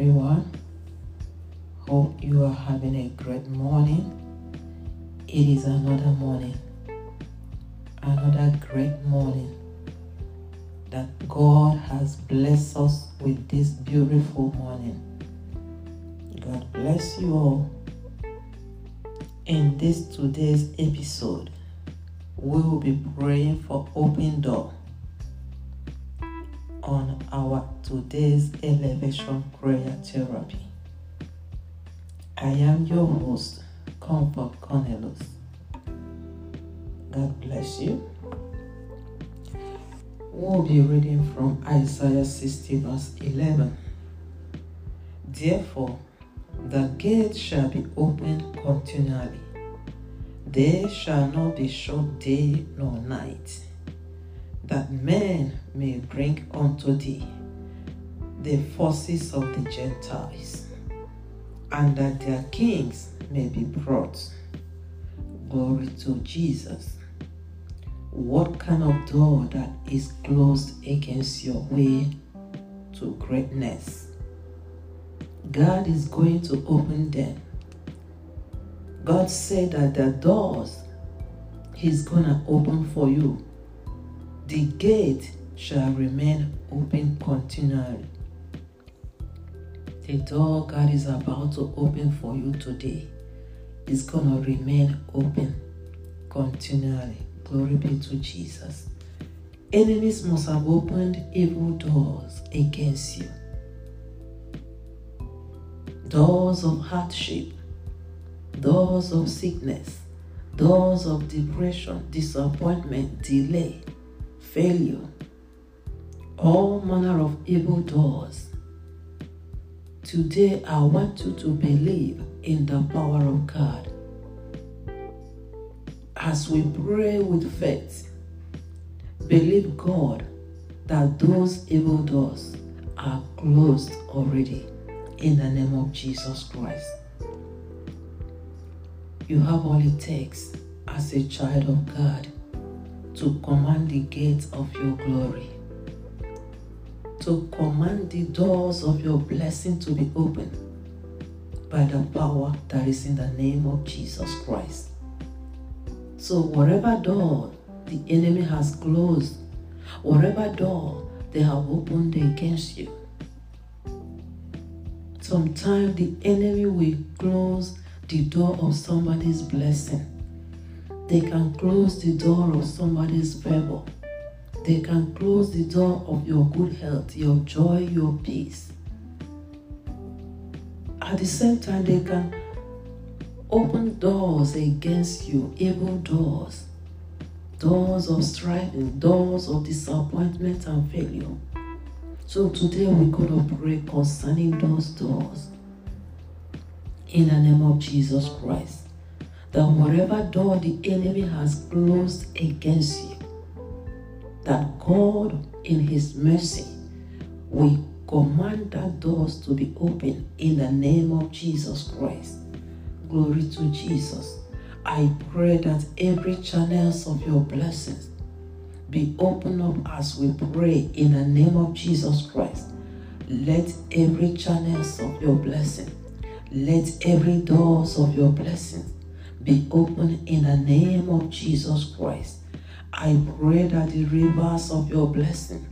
everyone. Hope you are having a great morning. It is another morning, another great morning that God has blessed us with this beautiful morning. God bless you all. In this today's episode, we will be praying for open door on our today's elevation prayer therapy. I am your host, Comfort Cornelius. God bless you. We'll be reading from Isaiah 60, verse 11. Therefore, the gate shall be opened continually. There shall not be short day nor night, that men may bring unto thee the forces of the Gentiles, and that their kings may be brought. Glory to Jesus. What kind of door that is closed against your way to greatness? God is going to open them. God said that the doors He's gonna open for you. The gate shall remain open continually. The door God is about to open for you today is gonna remain open continually. Glory be to Jesus. Enemies must have opened evil doors against you. Doors of hardship, doors of sickness, doors of depression, disappointment, delay, failure, all manner of evil doors. Today, I want you to believe in the power of God. As we pray with faith, believe God that those evil doors are closed already in the name of Jesus Christ. You have all it takes as a child of God to command the gates of your glory, to command the doors of your blessing to be opened by the power that is in the name of Jesus Christ. So, whatever door the enemy has closed, whatever door they have opened against you, sometimes the enemy will close the door of somebody's blessing. They can close the door of somebody's favor. They can close the door of your good health, your joy, your peace. At the same time, they can open doors against you, evil doors, doors of strife, doors of disappointment and failure. So today we're going to pray concerning those doors in the name of Jesus Christ. That whatever door the enemy has closed against you, that God in his mercy will command that doors to be open in the name of Jesus Christ. Glory to Jesus. I pray that every channels of your blessings be opened up as we pray in the name of Jesus Christ. Let every channels of your blessing, let every doors of your blessing be open in the name of Jesus Christ. I pray that the rivers of your blessing,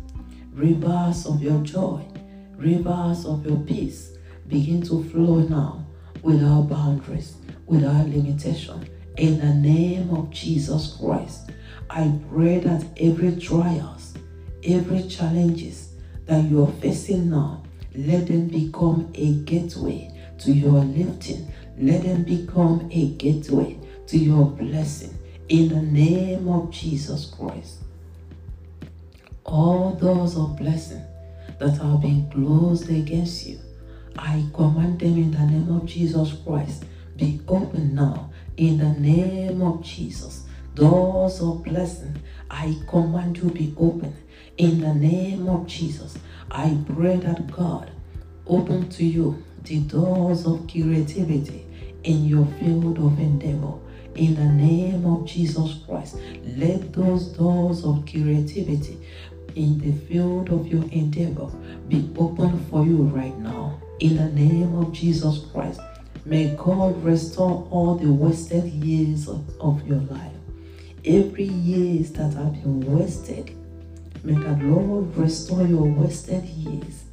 rivers of your joy, rivers of your peace begin to flow now without boundaries, without limitation. In the name of Jesus Christ, I pray that every trials, every challenges that you are facing now, let them become a gateway to your lifting. Let them become a gateway to your blessing. In the name of Jesus Christ. All doors of blessing that have been closed against you, I command them in the name of Jesus Christ. Be open now in the name of Jesus. Doors of blessing, I command you be open in the name of Jesus. I pray that God open to you the doors of creativity in your field of endeavor. In the name of Jesus Christ, let those doors of creativity in the field of your endeavor be open for you right now. In the name of Jesus Christ, may God restore all the wasted years of, of your life. Every years that have been wasted, may the Lord restore your wasted years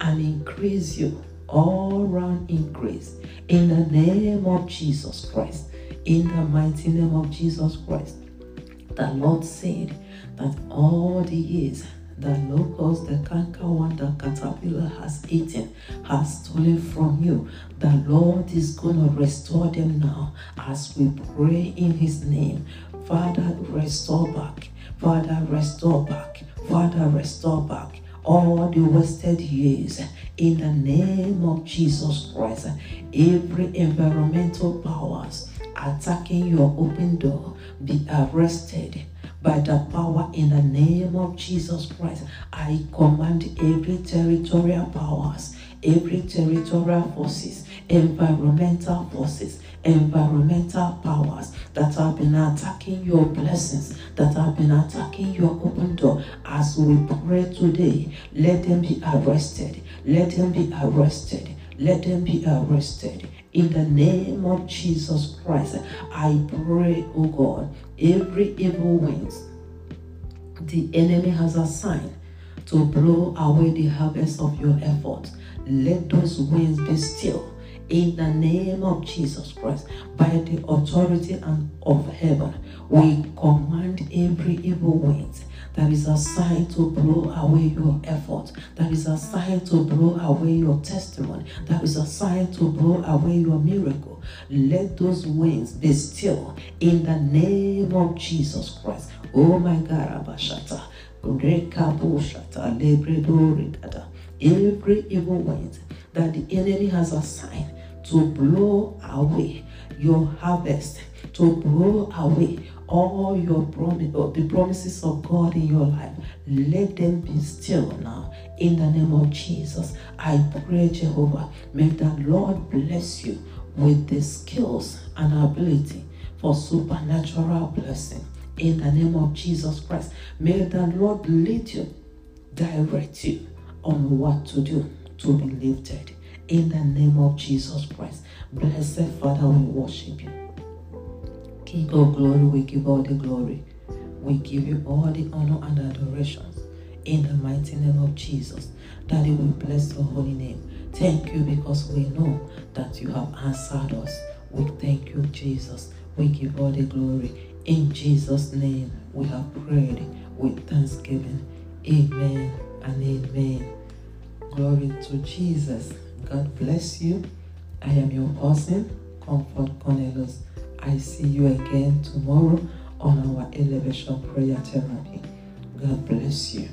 and increase you all round increase in the name of Jesus Christ. In the mighty name of Jesus Christ. The Lord said that all the years the locust, the cankerworm, the caterpillar has eaten, has stolen from you. The Lord is going to restore them now as we pray in His name. Father, restore back. Father, restore back. Father, restore back all the wasted years in the name of Jesus Christ. Every environmental powers attacking your open door be arrested by the power in the name of Jesus Christ. I command every territorial powers, every territorial forces, environmental forces, environmental powers that have been attacking your blessings, that have been attacking your open door. As we pray today, let them be arrested. Let them be arrested. Let them be arrested. In the name of Jesus Christ, I pray, oh God, every evil wind the enemy has assigned to blow away the harvest of your effort, let those winds be still in the name of Jesus Christ, by the authority and of heaven, we command every evil wind that is assigned to blow away your effort, that is assigned to blow away your testimony, that is assigned to blow away your miracle. Let those winds be still in the name of Jesus Christ. Oh my God, Abashata. Every evil wind that the enemy has assigned to blow away your harvest, to blow away all your promise, uh, the promises of God in your life. Let them be still now. In the name of Jesus, I pray, Jehovah, may the Lord bless you with the skills and ability for supernatural blessing. In the name of Jesus Christ, may the Lord lead you, direct you on what to do to be lifted in the name of Jesus Christ. Blessed Father, we worship you. King of glory, we give all the glory. We give you all the honor and adoration in the mighty name of Jesus. Daddy, we bless your holy name. Thank you because we know that you have answered us. We thank you, Jesus. We give all the glory. In Jesus' name, we have prayed with thanksgiving. Amen and amen. Glory to Jesus. God bless you. I am your awesome Comfort Cornelius. I see you again tomorrow on our elevation prayer therapy. God bless you.